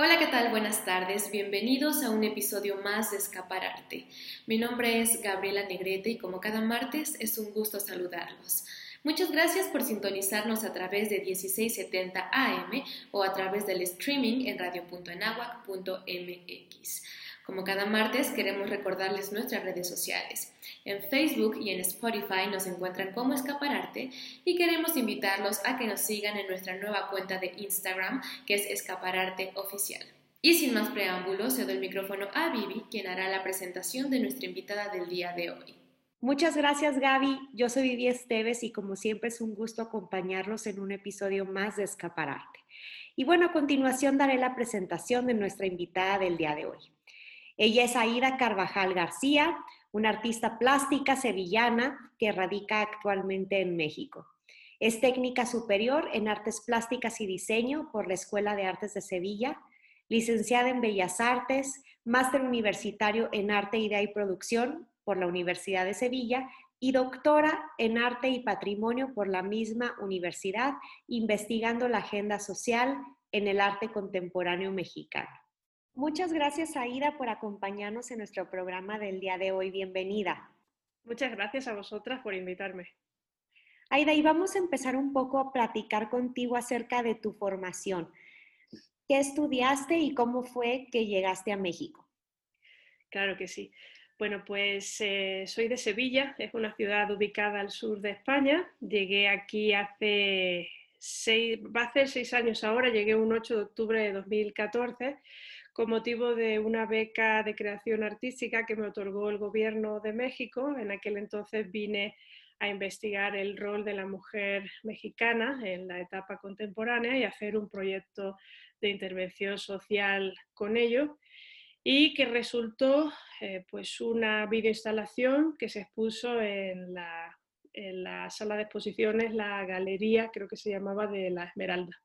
Hola, ¿qué tal? Buenas tardes. Bienvenidos a un episodio más de Escapararte. Mi nombre es Gabriela Negrete y como cada martes es un gusto saludarlos. Muchas gracias por sintonizarnos a través de 1670 AM o a través del streaming en radio.enahuac.mx. Como cada martes, queremos recordarles nuestras redes sociales. En Facebook y en Spotify nos encuentran como Escapararte y queremos invitarlos a que nos sigan en nuestra nueva cuenta de Instagram, que es Escapararte Oficial. Y sin más preámbulos, cedo el micrófono a Vivi, quien hará la presentación de nuestra invitada del día de hoy. Muchas gracias Gaby, yo soy Vivi Esteves y como siempre es un gusto acompañarlos en un episodio más de Escapararte. Y bueno, a continuación daré la presentación de nuestra invitada del día de hoy. Ella es Aida Carvajal García, una artista plástica sevillana que radica actualmente en México. Es técnica superior en artes plásticas y diseño por la Escuela de Artes de Sevilla, licenciada en Bellas Artes, máster universitario en arte, idea y producción por la Universidad de Sevilla y doctora en arte y patrimonio por la misma universidad, investigando la agenda social en el arte contemporáneo mexicano. Muchas gracias, Aida, por acompañarnos en nuestro programa del día de hoy. Bienvenida. Muchas gracias a vosotras por invitarme. Aida, y vamos a empezar un poco a platicar contigo acerca de tu formación. ¿Qué estudiaste y cómo fue que llegaste a México? Claro que sí. Bueno, pues eh, soy de Sevilla, es una ciudad ubicada al sur de España. Llegué aquí hace seis, va a hacer seis años ahora, llegué un 8 de octubre de 2014 con motivo de una beca de creación artística que me otorgó el gobierno de México. En aquel entonces vine a investigar el rol de la mujer mexicana en la etapa contemporánea y hacer un proyecto de intervención social con ello y que resultó eh, pues una videoinstalación que se expuso en la, en la sala de exposiciones, la galería, creo que se llamaba, de la Esmeralda.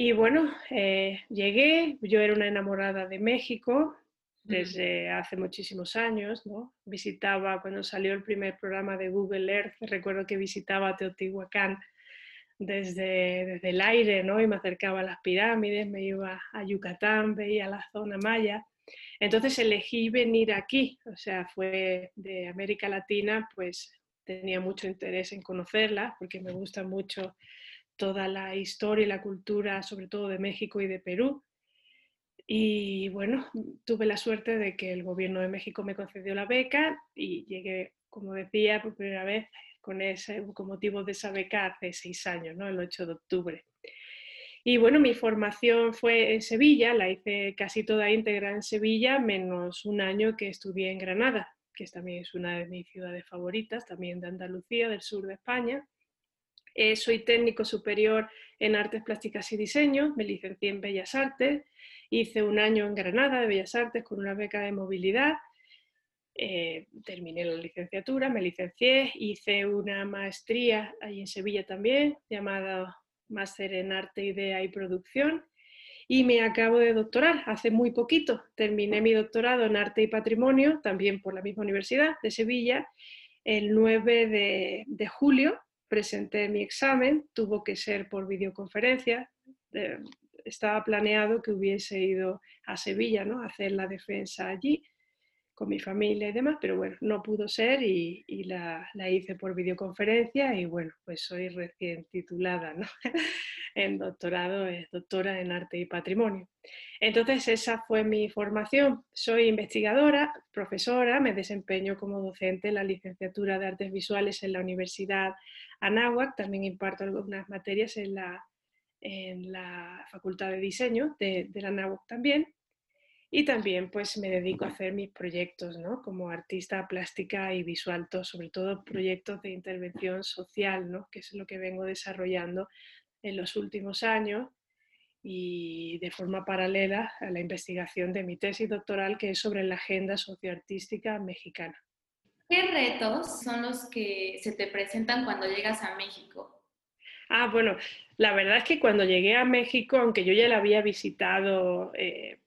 Y bueno, eh, llegué, yo era una enamorada de México desde hace muchísimos años, ¿no? Visitaba, cuando salió el primer programa de Google Earth, recuerdo que visitaba Teotihuacán desde, desde el aire, ¿no? Y me acercaba a las pirámides, me iba a Yucatán, veía la zona maya. Entonces elegí venir aquí, o sea, fue de América Latina, pues tenía mucho interés en conocerla, porque me gusta mucho toda la historia y la cultura, sobre todo de México y de Perú. Y bueno, tuve la suerte de que el gobierno de México me concedió la beca y llegué, como decía, por primera vez con, ese, con motivo de esa beca hace seis años, ¿no? el 8 de octubre. Y bueno, mi formación fue en Sevilla, la hice casi toda íntegra en Sevilla, menos un año que estudié en Granada, que también es una de mis ciudades favoritas, también de Andalucía, del sur de España. Eh, soy técnico superior en artes plásticas y diseño, me licencié en Bellas Artes, hice un año en Granada de Bellas Artes con una beca de movilidad, eh, terminé la licenciatura, me licencié, hice una maestría ahí en Sevilla también, llamada Máster en Arte, Idea y Producción, y me acabo de doctorar hace muy poquito. Terminé mi doctorado en Arte y Patrimonio, también por la misma Universidad de Sevilla, el 9 de julio presenté mi examen, tuvo que ser por videoconferencia. Eh, estaba planeado que hubiese ido a Sevilla ¿no? a hacer la defensa allí con mi familia y demás, pero bueno, no pudo ser y, la, hice por videoconferencia y bueno, pues soy recién titulada ¿no? en doctorado, es doctora en arte y patrimonio. Entonces esa fue mi formación. Soy investigadora, profesora, me desempeño como docente en la licenciatura de artes visuales en la Universidad Anáhuac, también imparto algunas materias en la, en la Facultad de Diseño de, la Anáhuac también y también pues me dedico a hacer mis proyectos, ¿no? Como artista plástica y visual, sobre todo proyectos de intervención social, ¿no? Que es lo que vengo desarrollando en los últimos años y de forma paralela a la investigación de mi tesis doctoral que es sobre la agenda socioartística mexicana. ¿Qué retos son los que se te presentan cuando llegas a México? Ah, bueno, la verdad es que cuando llegué a México, aunque yo ya la había visitado eh,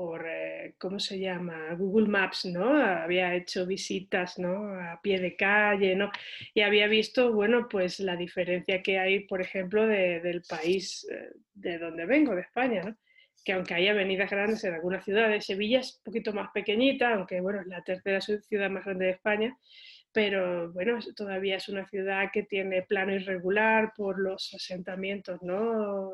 por, eh, ¿cómo se llama? Google Maps, ¿no? Había hecho visitas, ¿no? A pie de calle, ¿no? Y había visto, bueno, pues la diferencia que hay, por ejemplo, del país eh, de donde vengo, de España, que aunque hay avenidas grandes en algunas ciudades, Sevilla es un poquito más pequeñita, aunque bueno, es la tercera ciudad más grande de España, pero bueno, todavía es una ciudad que tiene plano irregular por los asentamientos ¿no?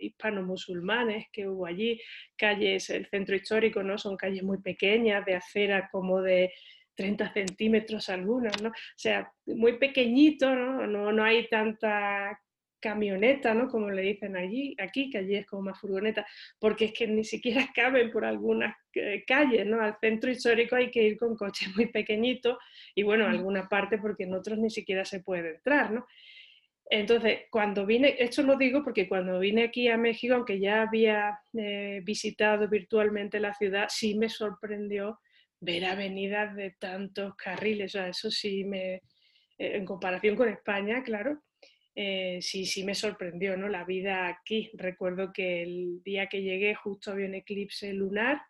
hispano-musulmanes que hubo allí, calles, el centro histórico, ¿no? son calles muy pequeñas, de acera como de 30 centímetros algunas, ¿no? o sea, muy pequeñito, ¿no? No, no hay tanta camioneta, ¿no? Como le dicen allí, aquí, que allí es como más furgoneta, porque es que ni siquiera caben por algunas eh, calles, ¿no? Al centro histórico hay que ir con coches muy pequeñitos y bueno, alguna parte porque en otros ni siquiera se puede entrar, ¿no? Entonces, cuando vine, esto lo digo porque cuando vine aquí a México, aunque ya había eh, visitado virtualmente la ciudad, sí me sorprendió ver avenidas de tantos carriles, o sea, eso sí me, eh, en comparación con España, claro, eh, sí, sí me sorprendió, ¿no? La vida aquí. Recuerdo que el día que llegué justo había un eclipse lunar,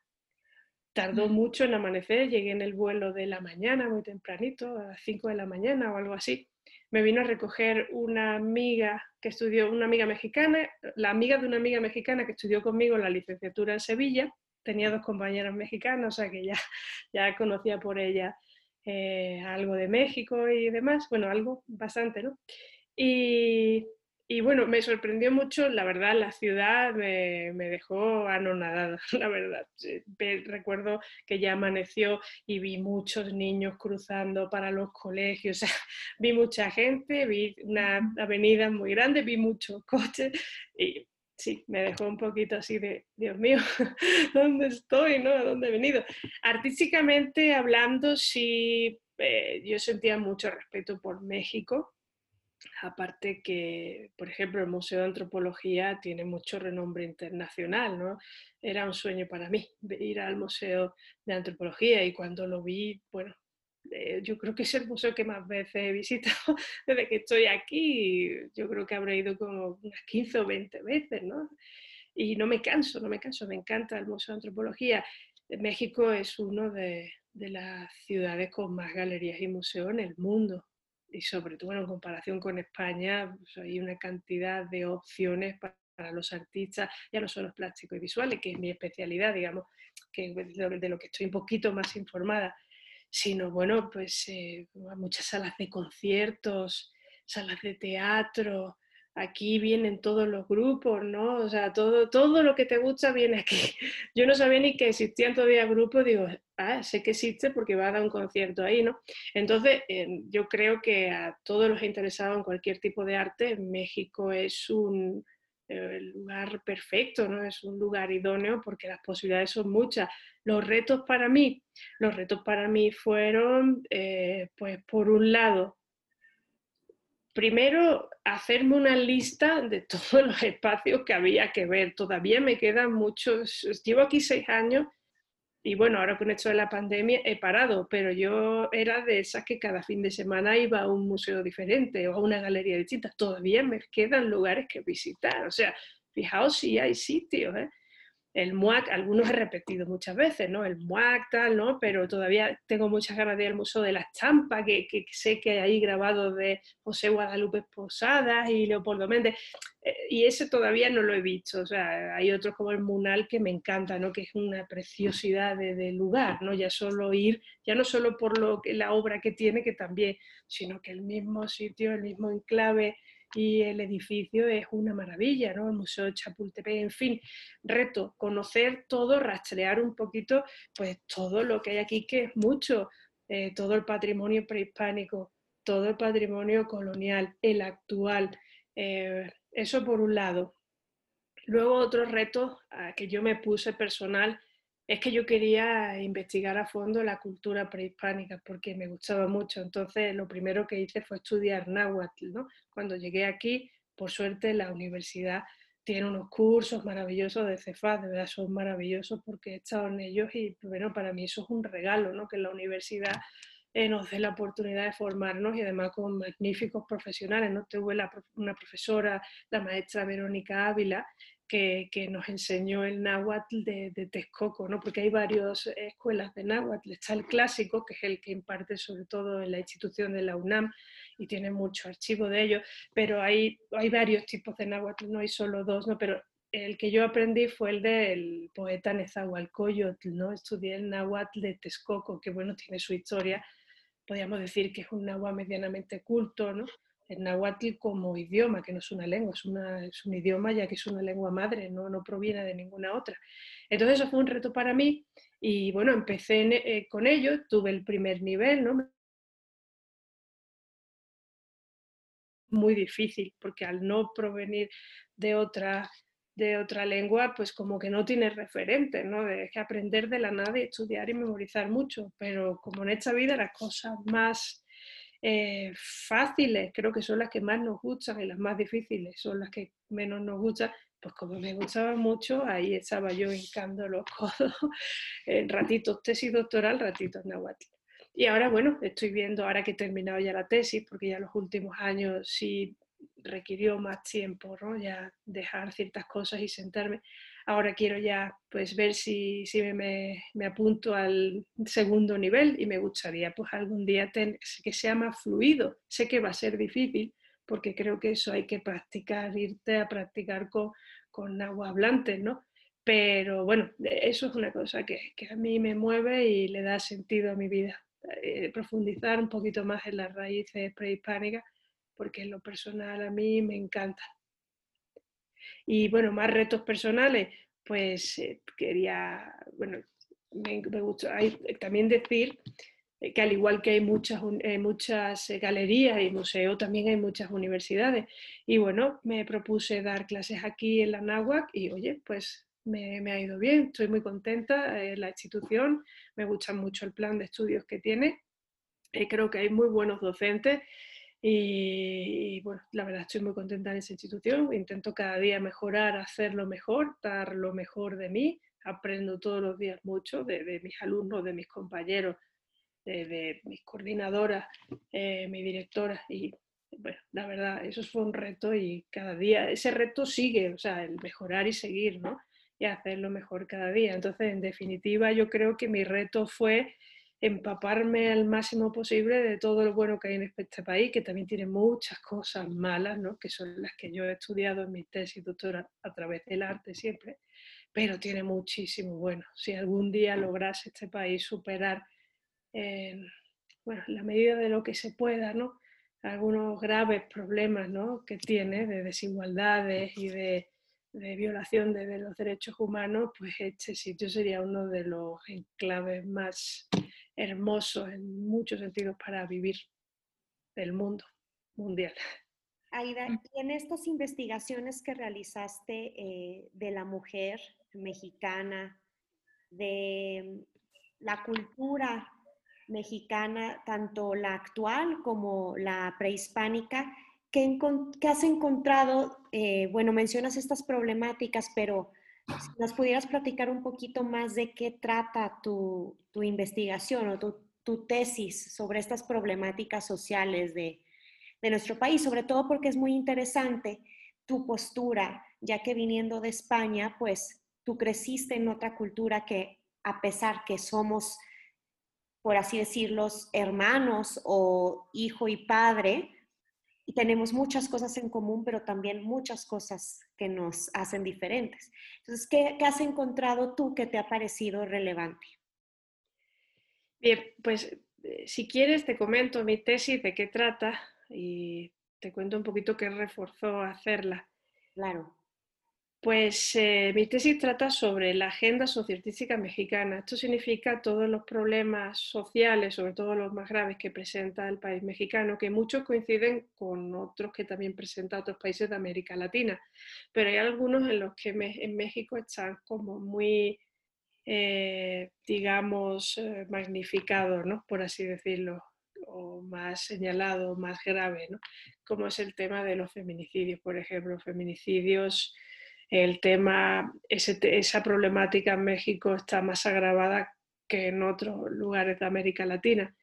tardó mucho en amanecer, llegué en el vuelo de la mañana, muy tempranito, a las 5 de la mañana o algo así. Me vino a recoger una amiga que estudió, una amiga mexicana, la amiga de una amiga mexicana que estudió conmigo la licenciatura en Sevilla. Tenía dos compañeras mexicanas, o sea que ya, ya conocía por ella eh, algo de México y demás, bueno, algo bastante, ¿no? Y, y, bueno, me sorprendió mucho, la verdad, la ciudad me, me dejó anonadada, la verdad. Recuerdo que ya amaneció y vi muchos niños cruzando para los colegios, o sea, vi mucha gente, vi una avenida muy grande, vi muchos coches y sí, me dejó un poquito así de, Dios mío, ¿dónde estoy? ¿no? ¿A dónde he venido? Artísticamente hablando, sí, eh, yo sentía mucho respeto por México Aparte que, por ejemplo, el Museo de Antropología tiene mucho renombre internacional, ¿no? Era un sueño para mí ir al Museo de Antropología y cuando lo vi, bueno, eh, yo creo que es el museo que más veces he visitado desde que estoy aquí. Yo creo que habré ido como unas 15 o 20 veces, ¿no? Y no me canso, no me canso, me encanta el Museo de Antropología. México es uno de, de las ciudades con más galerías y museos en el mundo y sobre todo en comparación con España, pues, hay una cantidad de opciones para, los artistas, ya no solo plásticos y visuales, que es mi especialidad, digamos, que de lo que estoy un poquito más informada, sino, bueno, pues eh, muchas salas de conciertos, salas de teatro, aquí vienen todos los grupos, ¿no? O sea, todo, todo lo que te gusta viene aquí. Yo no sabía ni que existían todavía grupos, digo, ah, sé que existe porque va a dar un concierto ahí, ¿no? Entonces, em, yo creo que a todos los interesados en cualquier tipo de arte, México es un eh, lugar perfecto, ¿no? Es un lugar idóneo porque las posibilidades son muchas. Los retos para mí, los retos para mí fueron, eh, pues, por un lado, primero hacerme una lista de todos los espacios que había que ver. Todavía me quedan muchos, llevo aquí seis años y bueno, ahora con esto de la pandemia he parado, pero yo era de esas que cada fin de semana iba a un museo diferente o a una galería distinta. Todavía me quedan lugares que visitar. O sea, fijaos si hay sitios. ¿eh? El MUAC, algunos he repetido muchas veces, ¿no? El MUAC tal, ¿no? Pero todavía tengo muchas ganas de ir al Museo de la Estampa, que, sé que hay ahí grabado de José Guadalupe Posadas y Leopoldo Méndez, eh, y ese todavía no lo he visto, o sea, hay otros como el Munal que me encanta, ¿no? Que es una preciosidad de, lugar, ¿no? Ya solo ir, ya no solo por lo que, la obra que tiene, que también, sino que el mismo sitio, el mismo enclave, y el edificio es una maravilla, ¿no? El Museo Chapultepec, en fin, reto, conocer todo, rastrear un poquito, pues todo lo que hay aquí, que es mucho, eh, todo el patrimonio prehispánico, todo el patrimonio colonial, el actual, eh, eso por un lado. Luego otro reto que yo me puse personal es que yo quería investigar a fondo la cultura prehispánica porque me gustaba mucho. Entonces, lo primero que hice fue estudiar náhuatl. ¿no? Cuando llegué aquí, por suerte, la universidad tiene unos cursos maravillosos de CEFAS, de verdad son maravillosos porque he estado en ellos y bueno, para mí eso es un regalo, ¿no? que la universidad eh, nos dé la oportunidad de formarnos y además con magníficos profesionales. ¿no? Tuve una profesora, la maestra Verónica Ávila, que, nos enseñó el náhuatl de, de, Texcoco, ¿no? porque hay varias escuelas de náhuatl. Está el clásico, que es el que imparte sobre todo en la institución de la UNAM y tiene mucho archivo de ello, pero hay, hay varios tipos de náhuatl, no hay solo dos, ¿no? pero el que yo aprendí fue el del poeta Nezahualcóyotl, ¿no? Estudié el náhuatl de Texcoco, que bueno, tiene su historia, podríamos decir que es un náhuatl medianamente culto, ¿no? El náhuatl como idioma, que no es una lengua, es, una, es un idioma ya que es una lengua madre, no, no proviene de ninguna otra. Entonces eso fue un reto para mí y bueno, empecé eh, con ello, tuve el primer nivel, ¿no? Muy difícil, porque al no provenir de otra de otra lengua, pues como que no tienes referente, ¿no? De que aprender de la nada y estudiar y memorizar mucho, pero como en esta vida las cosas más eh, fáciles creo que son las que más nos gustan y las más difíciles son las que menos nos gustan, pues como me gustaba mucho, ahí estaba yo hincando los codos ratitos tesis doctoral, ratitos náhuatl. Y ahora, bueno, estoy viendo, ahora que he terminado ya la tesis, porque ya los últimos años sí requirió más tiempo, ¿no? Ya dejar ciertas cosas y sentarme. Ahora quiero ya pues ver si, si me, me, apunto al segundo nivel y me gustaría pues algún día que sea más fluido. Sé que va a ser difícil porque creo que eso hay que practicar, irte a practicar con, con agua hablante, ¿no? Pero bueno, eso es una cosa que, que, a mí me mueve y le da sentido a mi vida. Eh, profundizar un poquito más en las raíces prehispánicas porque en lo personal a mí me encanta. Y bueno, más retos personales, pues eh, quería, bueno, me, gusta también decir eh, que al igual que hay muchas, muchas eh, galerías y museos, también hay muchas universidades. Y bueno, me propuse dar clases aquí en la NAWAC y oye, pues me, me ha ido bien, estoy muy contenta en la institución, me gusta mucho el plan de estudios que tiene, creo que hay muy buenos docentes y, bueno, la verdad estoy muy contenta en esa institución. Intento cada día mejorar, hacerlo mejor, dar lo mejor de mí. Aprendo todos los días mucho de, mis alumnos, de mis compañeros, de, mis coordinadoras, eh, mi directora. Y bueno, la verdad, eso fue un reto y cada día, ese reto sigue, o sea, el mejorar y seguir, ¿no? Y hacerlo mejor cada día. Entonces, en definitiva, yo creo que mi reto fue empaparme al máximo posible de todo lo bueno que hay en este país, que también tiene muchas cosas malas, ¿no? que son las que yo he estudiado en mi tesis doctora a través del arte siempre, pero tiene muchísimo bueno. Si algún día lograse este país superar, bueno, la medida de lo que se pueda, ¿no? algunos graves problemas ¿no? que tiene de desigualdades y de, de violación de, de, los derechos humanos, pues este sitio sería uno de los enclaves más hermoso en muchos sentidos para vivir el mundo mundial. Aida, mm. y en estas investigaciones que realizaste eh, de la mujer mexicana, de la cultura mexicana, tanto la actual como la prehispánica, ¿qué, has encontrado? Eh, bueno, mencionas estas problemáticas, pero si nos pudieras platicar un poquito más de qué trata tu, tu investigación o tu, tesis sobre estas problemáticas sociales de, de nuestro país, sobre todo porque es muy interesante tu postura, ya que viniendo de España, pues tú creciste en otra cultura que a pesar que somos, por así decirlo, hermanos o hijo y padre, y tenemos muchas cosas en común, pero también muchas cosas que nos hacen diferentes. Entonces, ¿qué, has encontrado tú que te ha parecido relevante? Bien, pues eh, si quieres te comento mi tesis, de qué trata y te cuento un poquito qué reforzó hacerla. Claro. Pues eh, mi tesis trata sobre la agenda socioartística mexicana. Esto significa todos los problemas sociales, sobre todo los más graves que presenta el país mexicano, que muchos coinciden con otros que también presenta otros países de América Latina. Pero hay algunos en los que en México están como muy, eh, digamos, eh, magnificados, ¿no? por así decirlo, o más señalado, más grave, ¿no? como es el tema de los feminicidios, por ejemplo, feminicidios el tema, esa problemática en México está más agravada que en otros lugares de América Latina.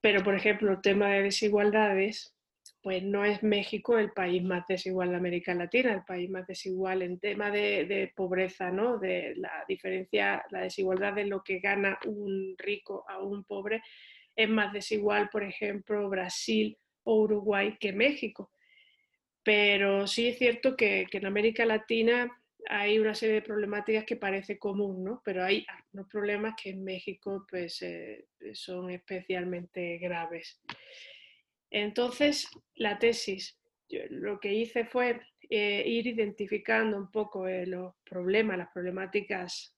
Pero, por ejemplo, el tema de desigualdades, pues no es México el país más desigual de América Latina, el país más desigual en tema de, de, pobreza, ¿no? De la diferencia, la desigualdad de lo que gana un rico a un pobre es más desigual, por ejemplo, Brasil o Uruguay que México. Pero sí es cierto que, en América Latina hay una serie de problemáticas que parece común, ¿no? Pero hay unos problemas que en México pues, eh, son especialmente graves. Entonces, la tesis, lo que hice fue eh, ir identificando un poco eh, los problemas, las problemáticas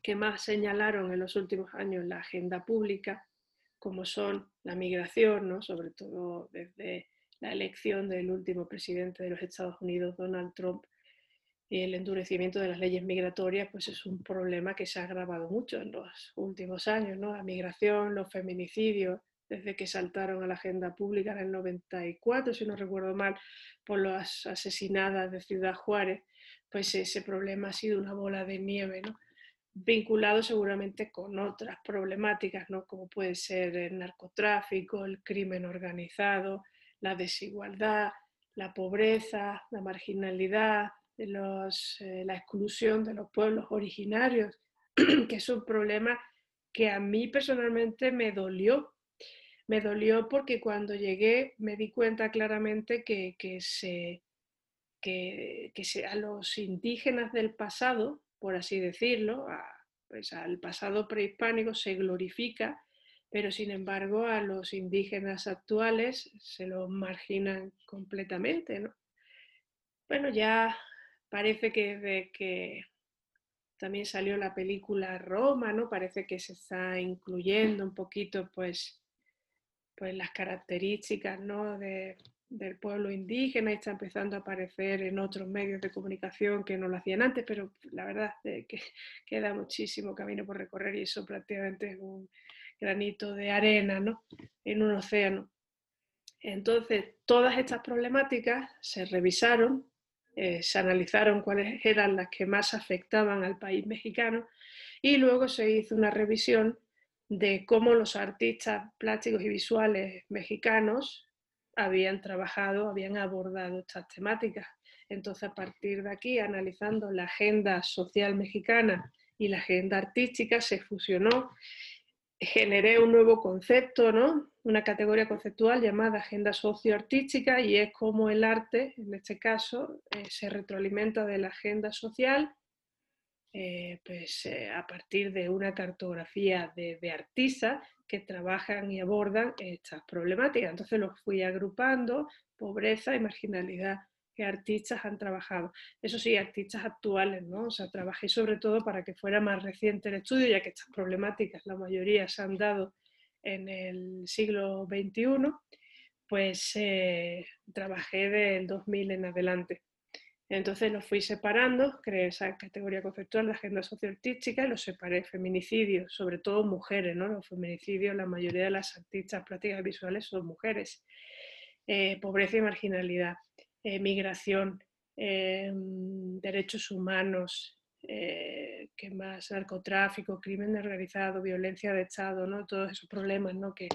que más señalaron en los últimos años la agenda pública, como son la migración, ¿no? sobre todo desde la elección del último presidente de los Estados Unidos, Donald Trump, y el endurecimiento de las leyes migratorias, pues es un problema que se ha agravado mucho en los últimos años, ¿no? La migración, los feminicidios, desde que saltaron a la agenda pública en el 94, si no recuerdo mal, por las asesinadas de Ciudad Juárez, pues ese problema ha sido una bola de nieve, ¿no? vinculado seguramente con otras problemáticas, ¿no? como puede ser el narcotráfico, el crimen organizado, la desigualdad, la pobreza, la marginalidad, eh, la exclusión de los pueblos originarios, que es un problema que a mí personalmente me dolió. Me dolió porque cuando llegué me di cuenta claramente que, que, se, que, que a los indígenas del pasado, por así decirlo, pues al pasado prehispánico se glorifica, pero sin embargo a los indígenas actuales se los marginan completamente. ¿no? Bueno, ya parece que desde que también salió la película Roma, ¿no? Parece que se está incluyendo un poquito pues, pues las características ¿no? de, del pueblo indígena y está empezando a aparecer en otros medios de comunicación que no lo hacían antes, pero la verdad es que queda muchísimo camino por recorrer y eso prácticamente es un granito de arena ¿no? en un océano. Entonces, todas estas problemáticas se revisaron, eh, se analizaron cuáles eran las que más afectaban al país mexicano y luego se hizo una revisión de cómo los artistas plásticos y visuales mexicanos habían trabajado, habían abordado estas temáticas. Entonces, a partir de aquí, analizando la agenda social mexicana y la agenda artística, se fusionó, generé un nuevo concepto, ¿no? una categoría conceptual llamada agenda socioartística y es como el arte, en este caso, eh, se retroalimenta de la agenda social eh, pues, eh, a partir de una cartografía de, de artistas que trabajan y abordan estas problemáticas. Entonces los fui agrupando, pobreza y marginalidad, que artistas han trabajado. Eso sí, artistas actuales, ¿no? O sea, trabajé sobre todo para que fuera más reciente el estudio, ya que estas problemáticas, la mayoría se han dado en el siglo XXI, pues eh, trabajé del 2000 en adelante. Entonces los fui separando, creé esa categoría conceptual de agenda socioartística y los separé feminicidios, sobre todo mujeres, ¿no? Los feminicidios, la mayoría de las artistas plásticas visuales son mujeres. Eh, pobreza y marginalidad, eh, migración, em, derechos humanos, eh, ¿qué más? Narcotráfico, crimen organizado, violencia de Estado, ¿no? Todos esos problemas ¿no? que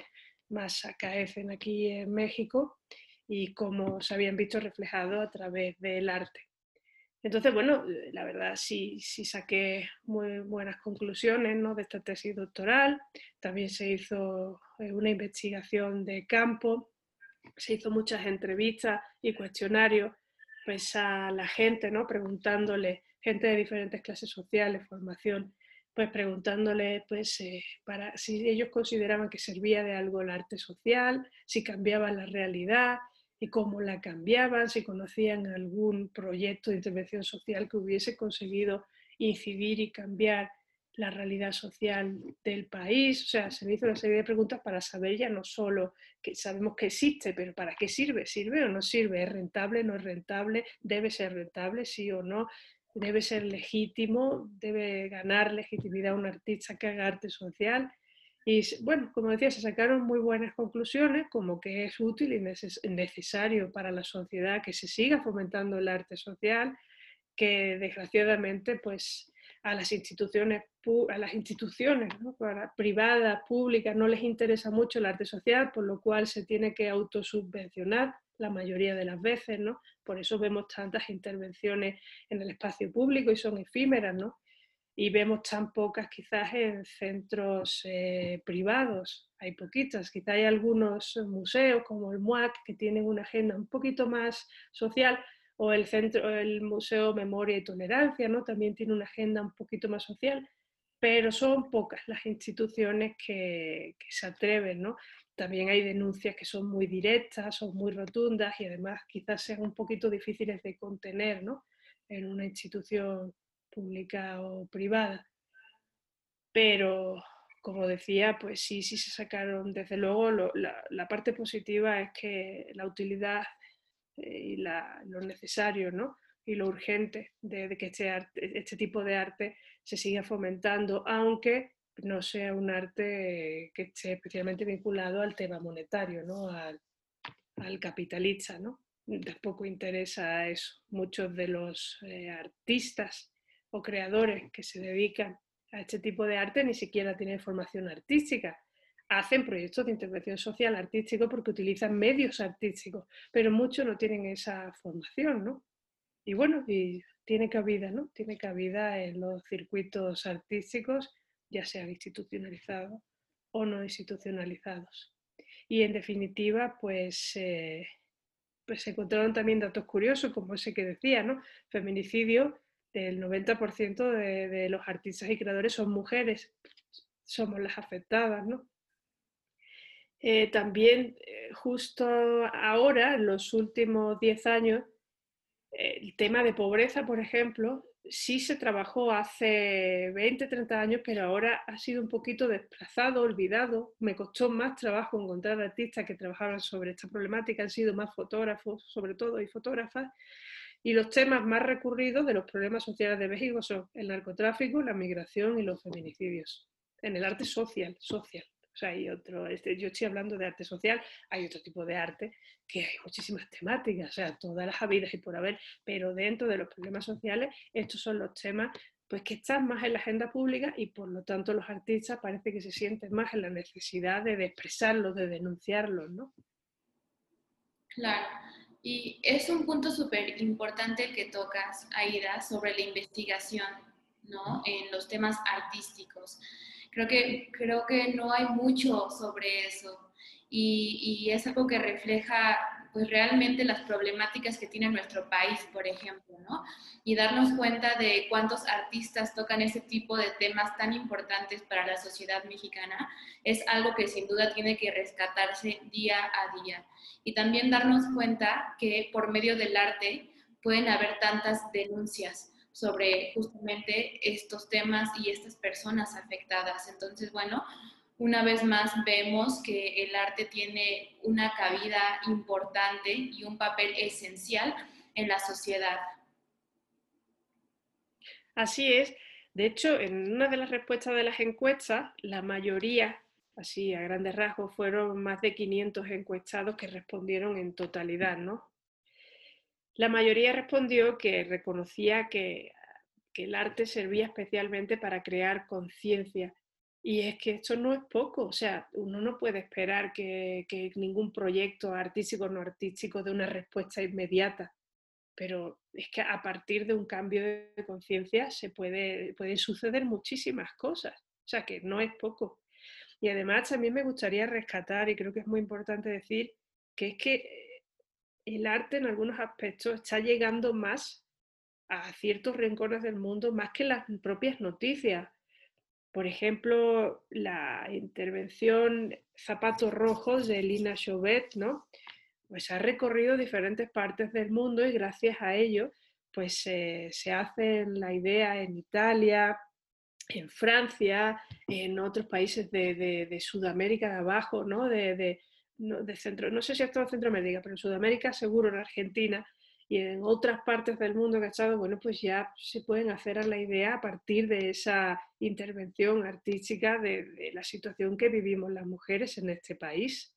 más acaecen aquí en México y cómo se habían visto reflejados a través del arte. Entonces, bueno, la verdad sí, sí saqué muy buenas conclusiones ¿no? de esta tesis doctoral. También se hizo eh, una investigación de campo, se hizo muchas entrevistas y cuestionarios pues, a la gente, ¿no? preguntándole, gente de diferentes clases sociales, formación, pues preguntándole pues, eh, para, si ellos consideraban que servía de algo el arte social, si cambiaba la realidad, y cómo la cambiaban, si conocían algún proyecto de intervención social que hubiese conseguido incidir y cambiar la realidad social del país. O sea, se me hizo una serie de preguntas para saber ya no solo que sabemos que existe, pero ¿para qué sirve? ¿Sirve o no sirve? ¿Es rentable? ¿No es rentable? ¿Debe ser rentable? ¿Sí o no? ¿Debe ser legítimo? ¿Debe ganar legitimidad un artista que haga arte social? Y bueno, como decía, se sacaron muy buenas conclusiones, como que es útil y necesario para la sociedad que se siga fomentando el arte social, que desgraciadamente pues a las instituciones, a las instituciones privadas, públicas, no les interesa mucho el arte social, por lo cual se tiene que autosubvencionar la mayoría de las veces, ¿no? Por eso vemos tantas intervenciones en el espacio público y son efímeras, ¿no? y vemos tan pocas quizás en centros eh, privados. Hay poquitas, quizás hay algunos museos como el MUAC que tienen una agenda un poquito más social o el, centro, el Museo Memoria y Tolerancia, ¿no? también tiene una agenda un poquito más social, pero son pocas las instituciones que, que se atreven. ¿no? También hay denuncias que son muy directas, son muy rotundas y además quizás sean un poquito difíciles de contener ¿no? en una institución pública o privada. Pero, como decía, pues sí, sí se sacaron, desde luego, la, parte positiva es que la utilidad eh, y lo necesario ¿no? Y lo urgente de, que este, este tipo de arte se siga fomentando, aunque no sea un arte que esté especialmente vinculado al tema monetario, ¿no? al, capitalista. ¿no? Tampoco interesa eso. Muchos de los eh, artistas o creadores que se dedican a este tipo de arte ni siquiera tienen formación artística. Hacen proyectos de intervención social artístico porque utilizan medios artísticos, pero muchos no tienen esa formación, ¿no? Y bueno, tiene cabida, ¿no? Tiene cabida en los circuitos artísticos, ya sean institucionalizados o no institucionalizados. Y en definitiva, pues, eh, pues se encontraron también datos curiosos, como ese que decía, ¿no? Feminicidio el 90% de, los artistas y creadores son mujeres, somos las afectadas, ¿no? Eh, también, eh, justo ahora, en los últimos 10 años, el tema de pobreza, por ejemplo, sí se trabajó hace 20, 30 años, pero ahora ha sido un poquito desplazado, olvidado. Me costó más trabajo encontrar artistas que trabajaban sobre esta problemática, han sido más fotógrafos, sobre todo, y fotógrafas. Y los temas más recurridos de los problemas sociales de México son el narcotráfico, la migración y los feminicidios. En el arte social, social. O sea, hay otro, este, yo estoy hablando de arte social, hay otro tipo de arte que hay muchísimas temáticas, o sea, todas las habidas y por haber, pero dentro de los problemas sociales, estos son los temas pues que están más en la agenda pública y por lo tanto los artistas parece que se sienten más en la necesidad de, de expresarlos, de denunciarlos, ¿no? Claro. Y es un punto súper importante que tocas, Aida, sobre la investigación ¿no? en los temas artísticos. Creo que, creo que no hay mucho sobre eso y, y es algo que refleja pues realmente las problemáticas que tiene nuestro país, por ejemplo, ¿no? Y darnos cuenta de cuántos artistas tocan ese tipo de temas tan importantes para la sociedad mexicana es algo que sin duda tiene que rescatarse día a día. Y también darnos cuenta que por medio del arte pueden haber tantas denuncias sobre justamente estos temas y estas personas afectadas. Entonces, bueno, una vez más vemos que el arte tiene una cabida importante y un papel esencial en la sociedad. Así es. De hecho, en una de las respuestas de las encuestas, la mayoría, así a grandes rasgos, fueron más de 500 encuestados que respondieron en totalidad, ¿no? La mayoría respondió que reconocía que, el arte servía especialmente para crear conciencia. Y es que esto no es poco, o sea, uno no puede esperar que, ningún proyecto artístico o no artístico dé una respuesta inmediata, pero es que a partir de un cambio de conciencia se puede, pueden suceder muchísimas cosas, o sea, que no es poco. Y además también me gustaría rescatar, y creo que es muy importante decir, que es que el arte en algunos aspectos está llegando más a ciertos rincones del mundo, más que las propias noticias por ejemplo, la intervención Zapatos Rojos de Lina Chauvet, ¿no? Pues ha recorrido diferentes partes del mundo y gracias a ello, pues se hace la idea en Italia, en Francia, en otros países de, Sudamérica de abajo, ¿no? De, centro, no sé si es todo Centroamérica, pero en Sudamérica seguro, en Argentina, y en otras partes del mundo que ha estado, bueno, pues ya se pueden hacer a la idea a partir de esa intervención artística de, la situación que vivimos las mujeres en este país.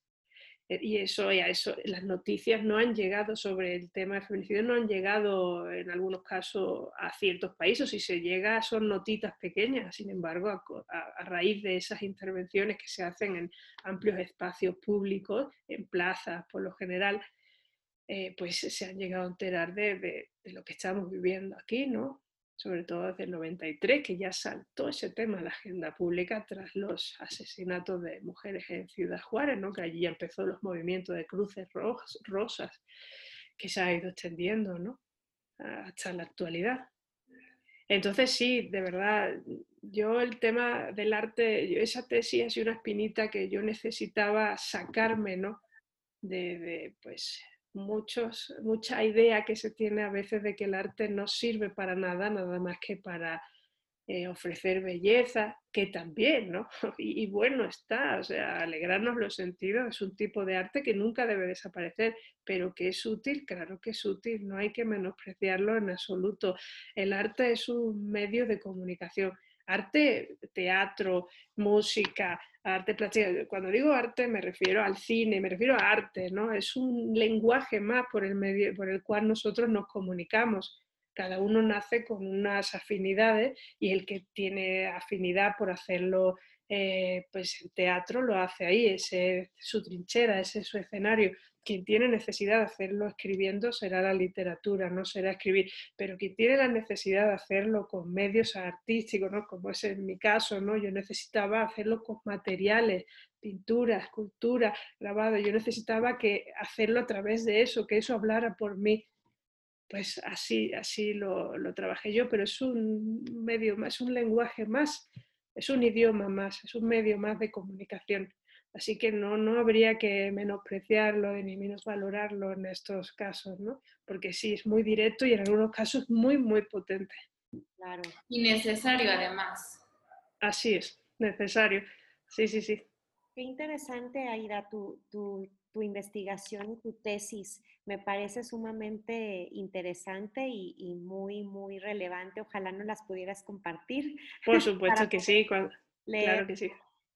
Eh, y eso, ya eso, las noticias no han llegado sobre el tema del feminicidio, no han llegado en algunos casos a ciertos países, si se llega son notitas pequeñas, sin embargo, a raíz de esas intervenciones que se hacen en amplios espacios públicos, en plazas por lo general, eh, pues se han llegado a enterar de, lo que estamos viviendo aquí, ¿no? Sobre todo desde el 93, que ya saltó ese tema a la agenda pública tras los asesinatos de mujeres en Ciudad Juárez, ¿no? que allí empezó los movimientos de cruces rosas, que se ha ido extendiendo ¿no? hasta la actualidad. Entonces sí, de verdad, yo el tema del arte, esa tesis ha sido una espinita que yo necesitaba sacarme, ¿no? De, de pues muchos, mucha idea que se tiene a veces de que el arte no sirve para nada, nada más que para eh, ofrecer belleza, que también, ¿no? Y, bueno está, o sea, alegrarnos los sentidos es un tipo de arte que nunca debe desaparecer, pero que es útil, claro que es útil, no hay que menospreciarlo en absoluto. El arte es un medio de comunicación arte, teatro, música, arte plástica. Cuando digo arte me refiero al cine, me refiero a arte, ¿no? Es un lenguaje más por el, medio, por el cual nosotros nos comunicamos. Cada uno nace con unas afinidades y el que tiene afinidad por hacerlo eh, pues en teatro lo hace ahí, ese es su trinchera, ese es su escenario. Quien tiene necesidad de hacerlo escribiendo será la literatura, no será escribir, pero quien tiene la necesidad de hacerlo con medios artísticos, ¿no? como es en mi caso, ¿no? yo necesitaba hacerlo con materiales, pintura, escultura, grabado, yo necesitaba que hacerlo a través de eso, que eso hablara por mí. Pues así, así lo, lo trabajé yo, pero es un medio más, es un lenguaje más es un idioma más, es un medio más de comunicación. Así que no, no habría que menospreciarlo ni menos valorarlo en estos casos, ¿no? Porque sí, es muy directo y en algunos casos muy, muy potente. Claro. Y necesario además. Así es, necesario. Sí, sí, sí. Qué interesante, Aida, tu, tu, tu investigación y tu tesis. Me parece sumamente interesante y, muy, muy relevante. Ojalá no las pudieras compartir. Por supuesto que sí, claro que sí.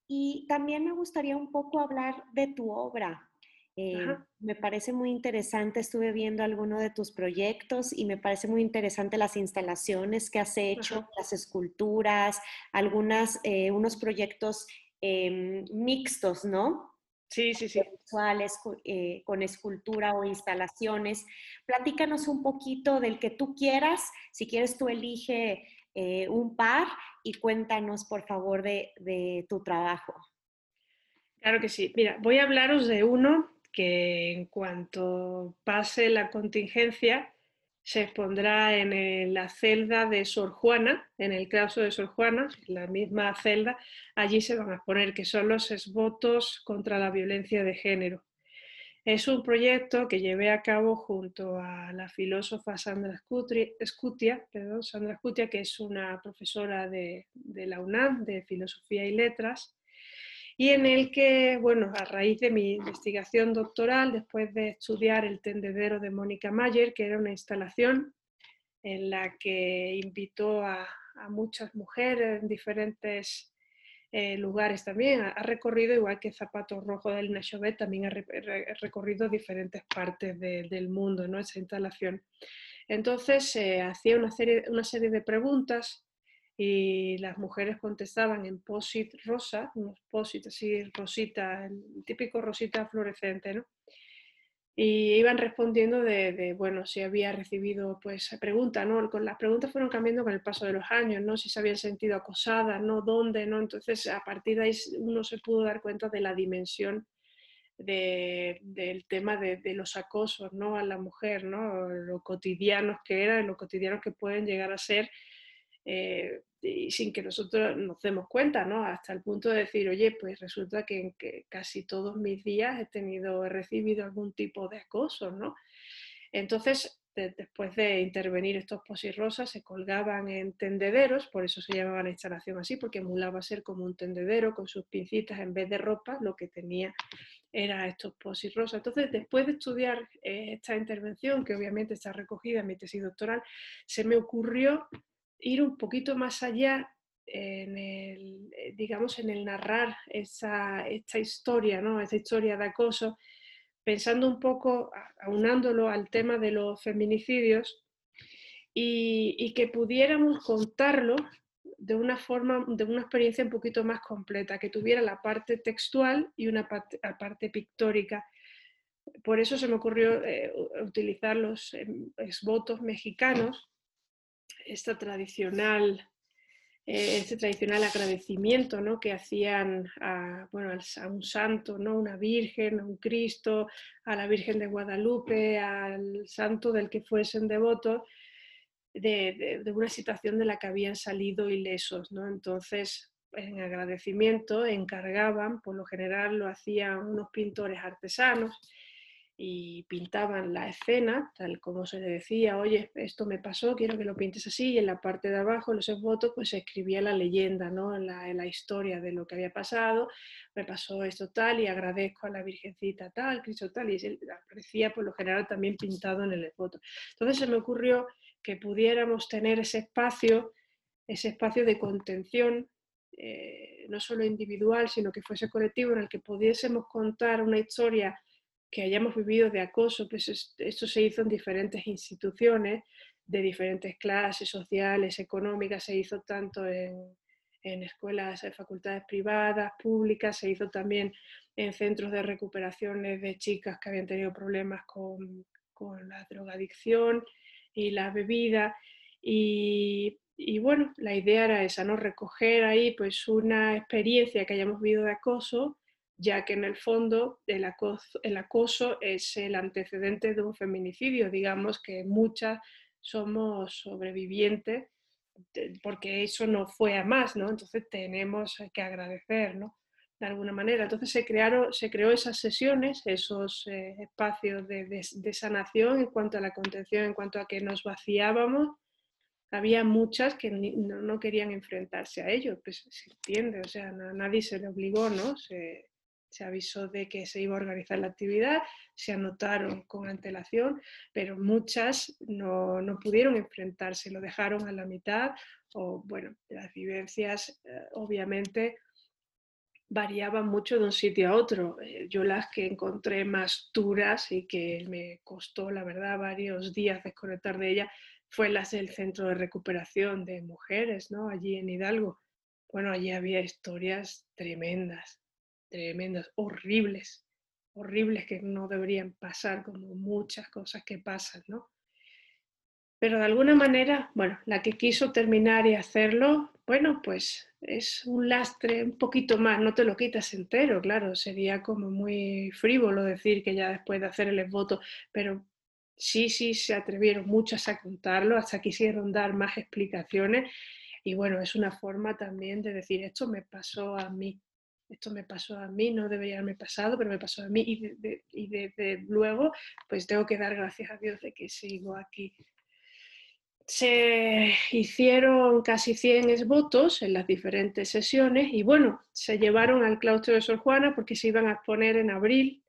Y también me gustaría un poco hablar de tu obra. Eh, me parece muy interesante, estuve viendo algunos de tus proyectos y me parece muy interesante las instalaciones que has hecho, las esculturas, algunas, eh, unos proyectos em, mixtos, ¿no? Sí, sí, sí. Visuales, eh, con escultura o instalaciones. Platícanos un poquito del que tú quieras. Si quieres, tú elige eh, un par y cuéntanos, por favor, de, de tu trabajo. Claro que sí. Mira, voy a hablaros de uno que en cuanto pase la contingencia se expondrá en la celda de Sor Juana, en el claustro de Sor Juana, la misma celda, allí se van a exponer, que son los esvotos contra la violencia de género. Es un proyecto que llevé a cabo junto a la filósofa Sandra Scutia, perdón, Sandra Scutia que es una profesora de, la UNAM de Filosofía y Letras, y en el que, bueno, a raíz de mi investigación doctoral, después de estudiar el tendedero de Mónica Mayer, que era una instalación en la que invitó a, muchas mujeres en diferentes eh, lugares también, ha, recorrido, igual que Zapato Rojo del Nachovet, también ha, recorrido diferentes partes del mundo, ¿no? esa instalación. Entonces, se hacía una serie, una serie de preguntas y las mujeres contestaban en posit rosa, unos posit así rosita, el típico rosita fluorescente, ¿no? Y iban respondiendo de, bueno, si había recibido, pues, preguntas, ¿no? Las preguntas fueron cambiando con el paso de los años, ¿no? Si se habían sentido acosadas, ¿no? ¿Dónde, no? Entonces, a partir de ahí uno se pudo dar cuenta de la dimensión del tema de, los acosos, ¿no? A la mujer, ¿no? Lo cotidianos que eran, lo cotidianos que pueden llegar a ser eh, y sin que nosotros nos demos cuenta, ¿no? Hasta el punto de decir, oye, pues resulta que, casi todos mis días he tenido, he recibido algún tipo de acoso, ¿no? Entonces, después de intervenir estos rosas se colgaban en tendederos, por eso se llamaba la instalación así, porque emulaba ser como un tendedero con sus pincitas en vez de ropa, lo que tenía era estos rosas Entonces, después de estudiar eh, esta intervención, que obviamente está recogida en mi tesis doctoral, se me ocurrió ir un poquito más allá en el, eh, digamos, en el narrar esa, esta historia, ¿no? Esta historia de acoso, pensando un poco, aunándolo al tema de los feminicidios y, que pudiéramos contarlo de una forma, de una experiencia un poquito más completa, que tuviera la parte textual y una parte, pictórica. Por eso se me ocurrió eh, utilizar los eh, mexicanos esta tradicional eh, este tradicional agradecimiento ¿no? que hacían a, bueno, a un santo, ¿no? una virgen, a un Cristo, a la Virgen de Guadalupe, al santo del que fuesen devotos, de, de, una situación de la que habían salido ilesos. ¿no? Entonces, en agradecimiento, encargaban, por lo general lo hacían unos pintores artesanos, y pintaban la escena, tal como se le decía, oye, esto me pasó, quiero que lo pintes así, y en la parte de abajo, los votos, pues se escribía la leyenda, ¿no? La, historia de lo que había pasado, me pasó esto tal, y agradezco a la Virgencita tal, Cristo tal, y aparecía por lo general también pintado en el voto. Entonces se me ocurrió que pudiéramos tener ese espacio, ese espacio de contención, eh, no solo individual, sino que fuese colectivo, en el que pudiésemos contar una historia que hayamos vivido de acoso, pues esto se hizo en diferentes instituciones, de diferentes clases sociales, económicas, se hizo tanto en, en escuelas, en facultades privadas, públicas, se hizo también en centros de recuperaciones de chicas que habían tenido problemas con, con la drogadicción y la bebida. Y, y, bueno, la idea era esa, ¿no? Recoger ahí pues una experiencia que hayamos vivido de acoso ya que en el fondo el acoso, es el antecedente de un feminicidio. Digamos que muchas somos sobrevivientes porque eso no fue a más, ¿no? Entonces tenemos que agradecer, ¿no? De alguna manera. Entonces se, crearon, se creó esas sesiones, esos eh, espacios de, sanación en cuanto a la contención, en cuanto a que nos vaciábamos. Había muchas que no, querían enfrentarse a ello, pues se entiende, o sea, nadie se le obligó, ¿no? Se, se avisó de que se iba a organizar la actividad, se anotaron con antelación, pero muchas no, no pudieron enfrentarse, lo dejaron a la mitad o, bueno, las vivencias eh, obviamente variaban mucho de un sitio a otro. Eh, yo las que encontré más duras y que me costó, la verdad, varios días desconectar de ella, fue las del Centro de Recuperación de Mujeres, ¿no? Allí en Hidalgo. Bueno, allí había historias tremendas, tremendas, horribles, horribles que no deberían pasar, como muchas cosas que pasan, ¿no? Pero de alguna manera, bueno, la que quiso terminar y hacerlo, bueno, pues es un lastre un poquito más, no te lo quitas entero, claro, sería como muy frívolo decir que ya después de hacer el voto, pero sí, sí se atrevieron muchas a contarlo, hasta quisieron dar más explicaciones y bueno, es una forma también de decir, esto me pasó a mí, esto me pasó a mí, no debería haberme pasado, pero me pasó a mí y, de, luego pues tengo que dar gracias a Dios de que sigo aquí. Se hicieron casi 100 votos en las diferentes sesiones y bueno, se llevaron al claustro de Sor Juana porque se iban a exponer en abril,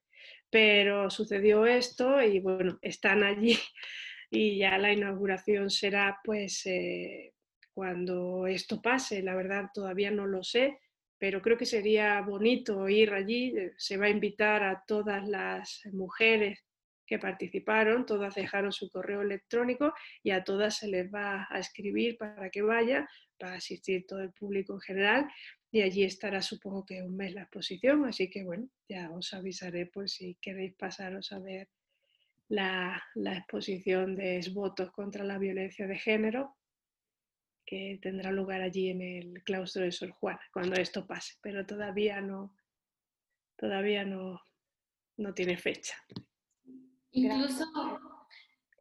pero sucedió esto y bueno, están allí y ya la inauguración será pues eh, cuando esto pase, la verdad todavía no lo sé, pero creo que sería bonito ir allí. Eh, se va a invitar a todas las mujeres que participaron, todas dejaron su correo electrónico y a todas se les va a escribir para que vaya, para asistir todo el público en general y allí estará supongo que un mes la exposición, así que bueno, ya os avisaré por si queréis pasaros a ver la, la exposición de votos contra la violencia de género que tendrá lugar allí en el claustro de Sor Juana cuando esto pase, pero todavía no, todavía no, no tiene fecha. Incluso,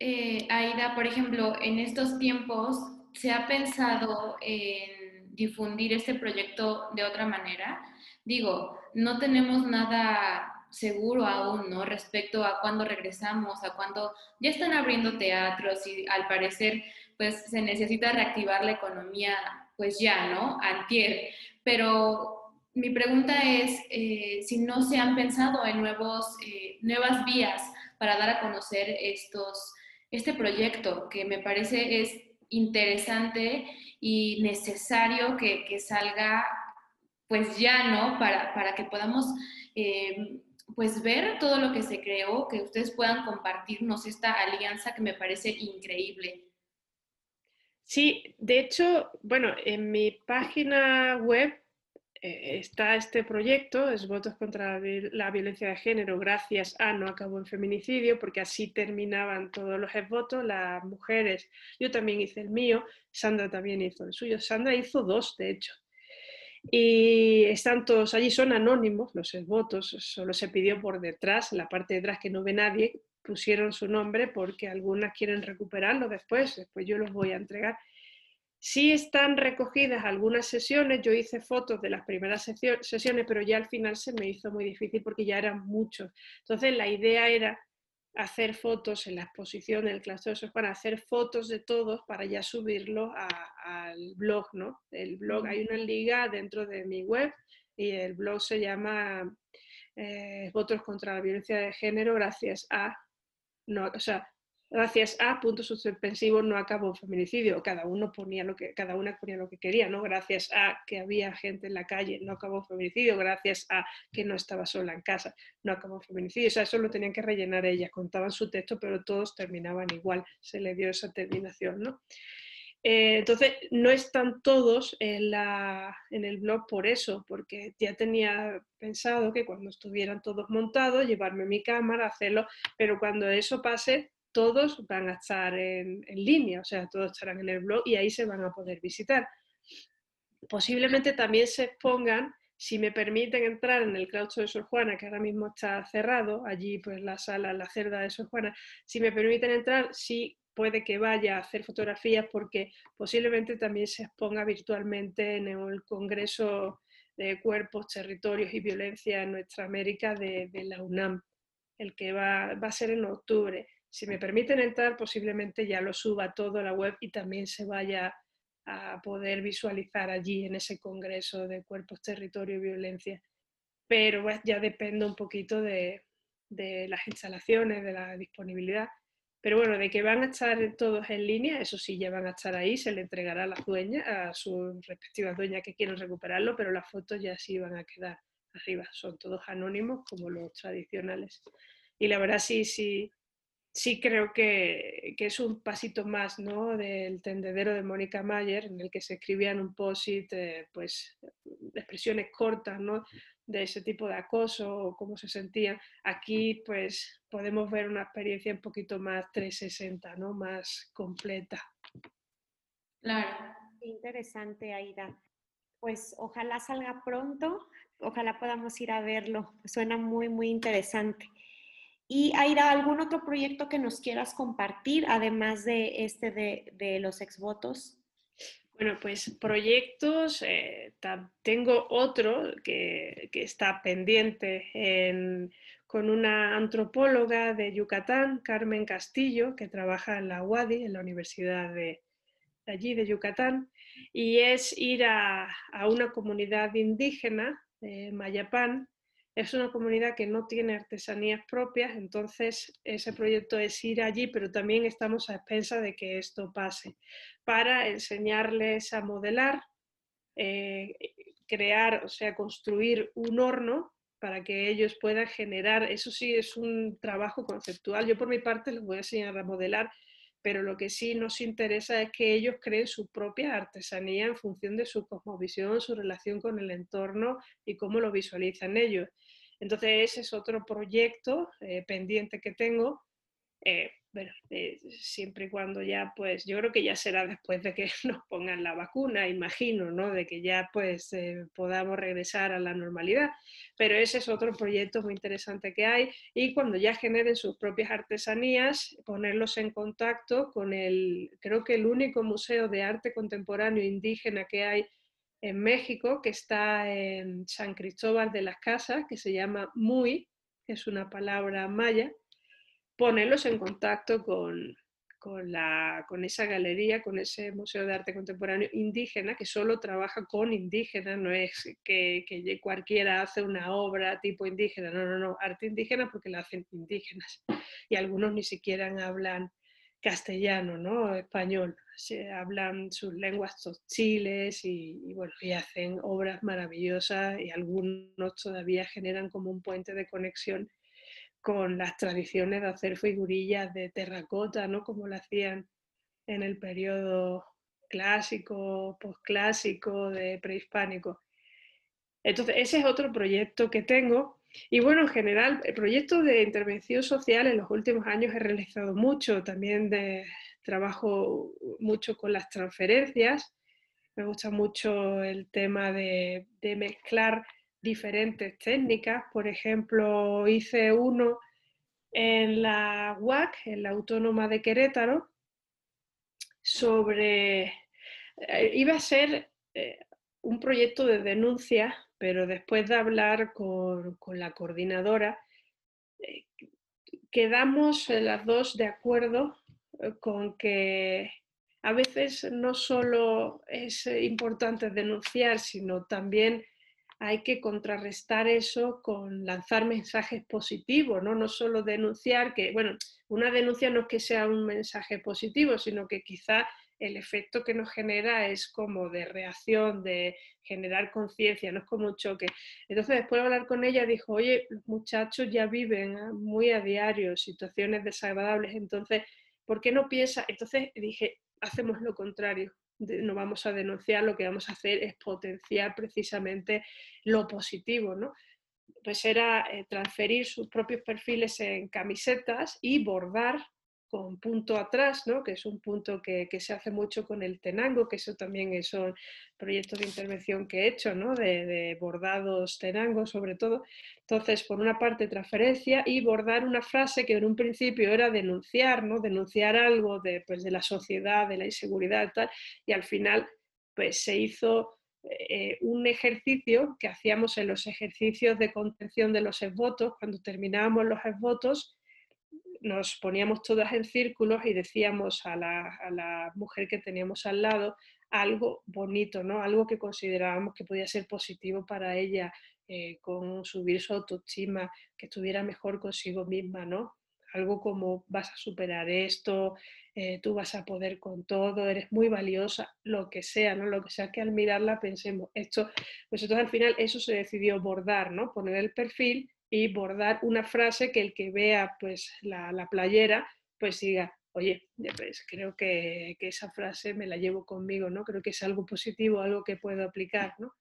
eh, Aida, por ejemplo, en estos tiempos se ha pensado en difundir este proyecto de otra manera. Digo, no tenemos nada seguro aún, ¿no? Respecto a cuándo regresamos, a cuándo ya están abriendo teatros y al parecer pues se necesita reactivar la economía pues ya, ¿no? Antier. Pero mi pregunta es eh, si no se han pensado en nuevos, eh, nuevas vías para dar a conocer estos, este proyecto que me parece es interesante y necesario que, salga pues ya, ¿no? Para, para que podamos eh, pues ver todo lo que se creó, que ustedes puedan compartirnos esta alianza que me parece increíble. Sí, de hecho, bueno, en mi página web eh, está este proyecto, es Votos contra la Violencia de Género, gracias a No Acabó en Feminicidio, porque así terminaban todos los votos, las mujeres, yo también hice el mío, Sandra también hizo el suyo, Sandra hizo dos, de hecho. Y están todos allí, son anónimos los votos, solo se pidió por detrás, la parte de atrás que no ve nadie, pusieron su nombre porque algunas quieren recuperarlo después, después yo los voy a entregar Sí están recogidas algunas sesiones, yo hice fotos de las primeras sesiones, pero ya al final se me hizo muy difícil porque ya eran muchos. Entonces la idea era hacer fotos en la exposición del claustro de para hacer fotos de todos para ya subirlo al blog, ¿no? El blog, hay una liga dentro de mi web y el blog se llama eh, Votos contra la Violencia de Género gracias a, no, o sea, gracias a puntos suspensivos no acabó feminicidio. Cada uno ponía lo que, cada una ponía lo que quería, ¿no? Gracias a que había gente en la calle, no acabó feminicidio, gracias a que no estaba sola en casa, no acabó feminicidio. O sea, eso lo tenían que rellenar ellas, contaban su texto, pero todos terminaban igual, se le dio esa terminación, ¿no? Eh, entonces, no están todos en, el blog por eso, porque ya tenía pensado que cuando estuvieran todos montados, llevarme mi cámara, hacerlo, pero cuando eso pase, todos van a estar en, línea, o sea, todos estarán en el blog y ahí se van a poder visitar. Posiblemente también se expongan, si me permiten entrar en el claustro de Sor Juana, que ahora mismo está cerrado, allí pues la sala, la cerda de Sor Juana, si me permiten entrar, sí puede que vaya a hacer fotografías porque posiblemente también se exponga virtualmente en el Congreso de Cuerpos, Territorios y Violencia en nuestra América de, la UNAM, el que va, a ser en octubre si me permiten entrar, posiblemente ya lo suba todo a la web y también se vaya a poder visualizar allí en ese congreso de cuerpos, territorio y violencia. Pero ya depende un poquito de, las instalaciones, de la disponibilidad. Pero bueno, de que van a estar todos en línea, eso sí, ya van a estar ahí, se le entregará a las dueñas, a sus respectivas dueñas que quieran recuperarlo, pero las fotos ya sí van a quedar arriba, son todos anónimos como los tradicionales. Y la verdad sí, sí, sí creo que, es un pasito más ¿no? del tendedero de Mónica Mayer, en el que se escribían un post-it, eh, pues, expresiones cortas ¿no? de ese tipo de acoso o cómo se sentían. Aquí pues podemos ver una experiencia un poquito más 360, ¿no? más completa. Claro. Interesante, Aida. Pues ojalá salga pronto, ojalá podamos ir a verlo. Suena muy, muy interesante. Y Aira, ¿algún otro proyecto que nos quieras compartir, además de este de, los exvotos? Bueno, pues proyectos, eh, tengo otro que, está pendiente con una antropóloga de Yucatán, Carmen Castillo, que trabaja en la UADI, en la Universidad de, allí de Yucatán, y es ir a, una comunidad indígena, de Mayapán, es una comunidad que no tiene artesanías propias, entonces ese proyecto es ir allí, pero también estamos a expensas de que esto pase, para enseñarles a modelar, eh, crear, o sea, construir un horno para que ellos puedan generar, eso sí es un trabajo conceptual. Yo por mi parte les voy a enseñar a modelar, pero lo que sí nos interesa es que ellos creen su propia artesanía en función de su cosmovisión, su relación con el entorno y cómo lo visualizan ellos. Entonces ese es otro proyecto eh, pendiente que tengo. Eh, bueno, eh, siempre y cuando ya, pues yo creo que ya será después de que nos pongan la vacuna, imagino, ¿no? De que ya pues podamos regresar a la normalidad. Pero ese es otro proyecto muy interesante que hay y cuando ya generen sus propias artesanías, ponerlos en contacto con el, creo que el único museo de arte contemporáneo indígena que hay en México, que está en San Cristóbal de las Casas, que se llama Muy, que es una palabra maya, ponerlos en contacto con, la, con esa galería, con ese Museo de Arte Contemporáneo indígena, que solo trabaja con indígenas, no es que, que, cualquiera hace una obra tipo indígena, no, no, no, arte indígena porque la hacen indígenas. Y algunos ni siquiera hablan castellano, ¿no? Español. Se hablan sus lenguas chiles y, y, bueno, y hacen obras maravillosas y algunos todavía generan como un puente de conexión con las tradiciones de hacer figurillas de terracota, ¿no? Como lo hacían en el periodo clásico, posclásico, de prehispánico. Entonces, ese es otro proyecto que tengo. Y bueno, en general, el proyecto de intervención social en los últimos años he realizado mucho, también de trabajo mucho con las transferencias. Me gusta mucho el tema de, de mezclar diferentes técnicas. Por ejemplo, hice uno en la UAC, en la Autónoma de Querétaro, sobre... Eh, iba a ser eh, un proyecto de denuncia, pero después de hablar con, la coordinadora, eh, quedamos las dos de acuerdo con que a veces no solo es importante denunciar, sino también hay que contrarrestar eso con lanzar mensajes positivos, ¿no? No solo denunciar, que, bueno, una denuncia no es que sea un mensaje positivo, sino que quizá el efecto que nos genera es como de reacción, de generar conciencia, no es como un choque. Entonces, después de hablar con ella, dijo, oye, los muchachos ya viven ¿ah? muy a diario situaciones desagradables, entonces, ¿por qué no piensa? Entonces dije, hacemos lo contrario, no vamos a denunciar, lo que vamos a hacer es potenciar precisamente lo positivo, ¿no? Pues era eh, transferir sus propios perfiles en camisetas y bordar con punto atrás, ¿no? que es un punto que, se hace mucho con el tenango, que eso también son proyectos de intervención que he hecho, ¿no? de, bordados tenango sobre todo. Entonces, por una parte, transferencia y bordar una frase que en un principio era denunciar, ¿no? denunciar algo de, pues, de la sociedad, de la inseguridad tal, y al final pues, se hizo eh, un ejercicio que hacíamos en los ejercicios de contención de los votos, cuando terminábamos los votos, nos poníamos todas en círculos y decíamos a la, mujer que teníamos al lado algo bonito, ¿no? algo que considerábamos que podía ser positivo para ella, eh, con subir su autoestima, que estuviera mejor consigo misma, ¿no? Algo como vas a superar esto, eh, tú vas a poder con todo, eres muy valiosa, lo que sea, ¿no? Lo que sea que al mirarla pensemos, esto, pues entonces al final eso se decidió bordar, ¿no? Poner el perfil y bordar una frase que el que vea pues la, playera pues diga, oye, pues creo que, esa frase me la llevo conmigo, ¿no? Creo que es algo positivo, algo que puedo aplicar, ¿no?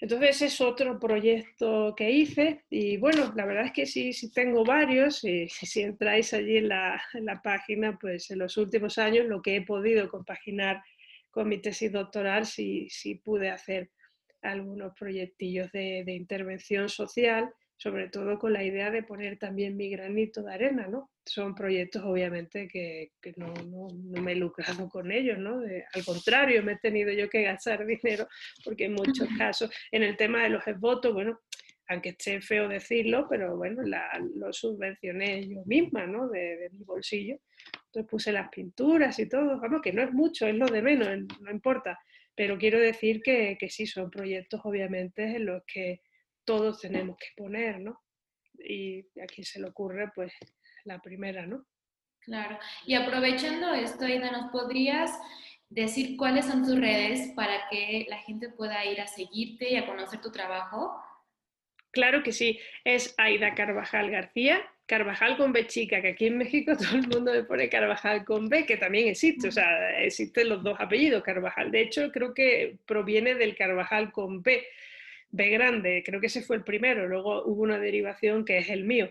Entonces es otro proyecto que hice y bueno, la verdad es que sí, sí tengo varios si entráis allí en la, página, pues en los últimos años lo que he podido compaginar con mi tesis doctoral, sí, sí pude hacer algunos proyectillos de intervención social sobre todo con la idea de poner también mi granito de arena, ¿no? Son proyectos obviamente que, no, me he lucrado con ellos, ¿no? al contrario, me he tenido yo que gastar dinero porque en muchos casos, en el tema de los votos, bueno, aunque esté feo decirlo, pero bueno, lo subvencioné yo misma, ¿no? De, mi bolsillo. Entonces puse las pinturas y todo, vamos, que no es mucho, es lo de menos, no importa. Pero quiero decir que, que sí, son proyectos obviamente en los que todos tenemos que poner, ¿no? Y a quien se le ocurre, pues la primera, ¿no? Claro. Y aprovechando esto, Aida, ¿nos podrías decir cuáles son tus redes para que la gente pueda ir a seguirte y a conocer tu trabajo? Claro que sí, es Aida Carvajal García, Carvajal con B chica, que aquí en México todo el mundo le pone Carvajal con B, que también existe, o sea, existen los dos apellidos, Carvajal. De hecho, creo que proviene del Carvajal con B, B grande, creo que ese fue el primero, luego hubo una derivación que es el mío,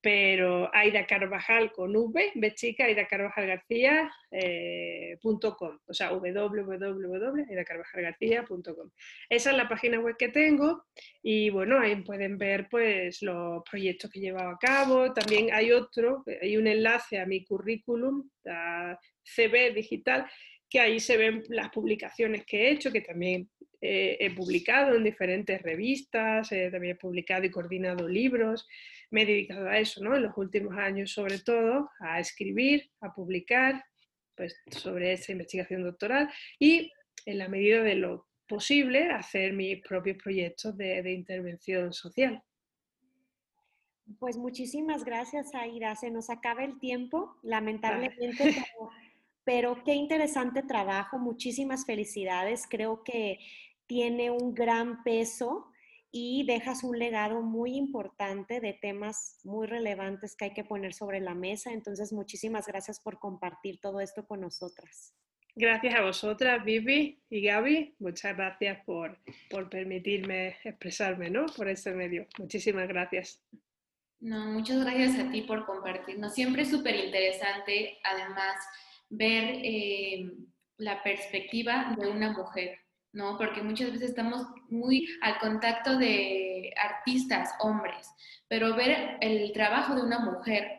pero Aida Carvajal con V, B chica, Aida Carvajal García, eh, o sea, www.aidacarvajalgarcía.com. Esa es la página web que tengo y bueno, ahí pueden ver pues los proyectos que he llevado a cabo. También hay otro, hay un enlace a mi currículum, a CB Digital, que ahí se ven las publicaciones que he hecho, que también eh, he publicado en diferentes revistas, eh, también he publicado y coordinado libros, me he dedicado a eso, ¿no? En los últimos años sobre todo, a escribir, a publicar, pues sobre esa investigación doctoral y en la medida de lo posible hacer mis propios proyectos de, intervención social. Pues muchísimas gracias, Aira. Se nos acaba el tiempo, lamentablemente, pero qué interesante trabajo. Muchísimas felicidades. Creo que tiene un gran peso y dejas un legado muy importante de temas muy relevantes que hay que poner sobre la mesa. Entonces, muchísimas gracias por compartir todo esto con nosotras. Gracias a vosotras, Vivi y Gaby. Muchas gracias por, por permitirme expresarme ¿no? por este medio. Muchísimas gracias. No, muchas gracias a ti por compartirnos. Siempre es súper interesante, además, ver eh, la perspectiva de una mujer, ¿no? Porque muchas veces estamos muy al contacto de artistas, hombres, pero ver el trabajo de una mujer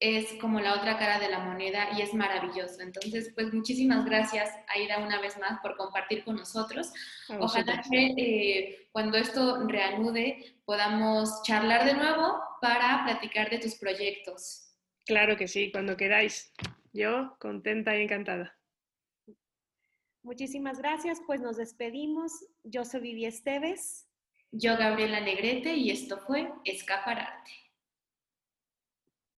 es como la otra cara de la moneda y es maravilloso. Entonces, pues muchísimas gracias, Aida, una vez más por compartir con nosotros. Ojalá que eh, cuando esto reanude podamos charlar de nuevo para platicar de tus proyectos. Claro que sí, cuando queráis. Yo contenta y encantada. Muchísimas gracias, pues nos despedimos. Yo soy Vivi Esteves. Yo, Gabriela Negrete, y esto fue Escaparate.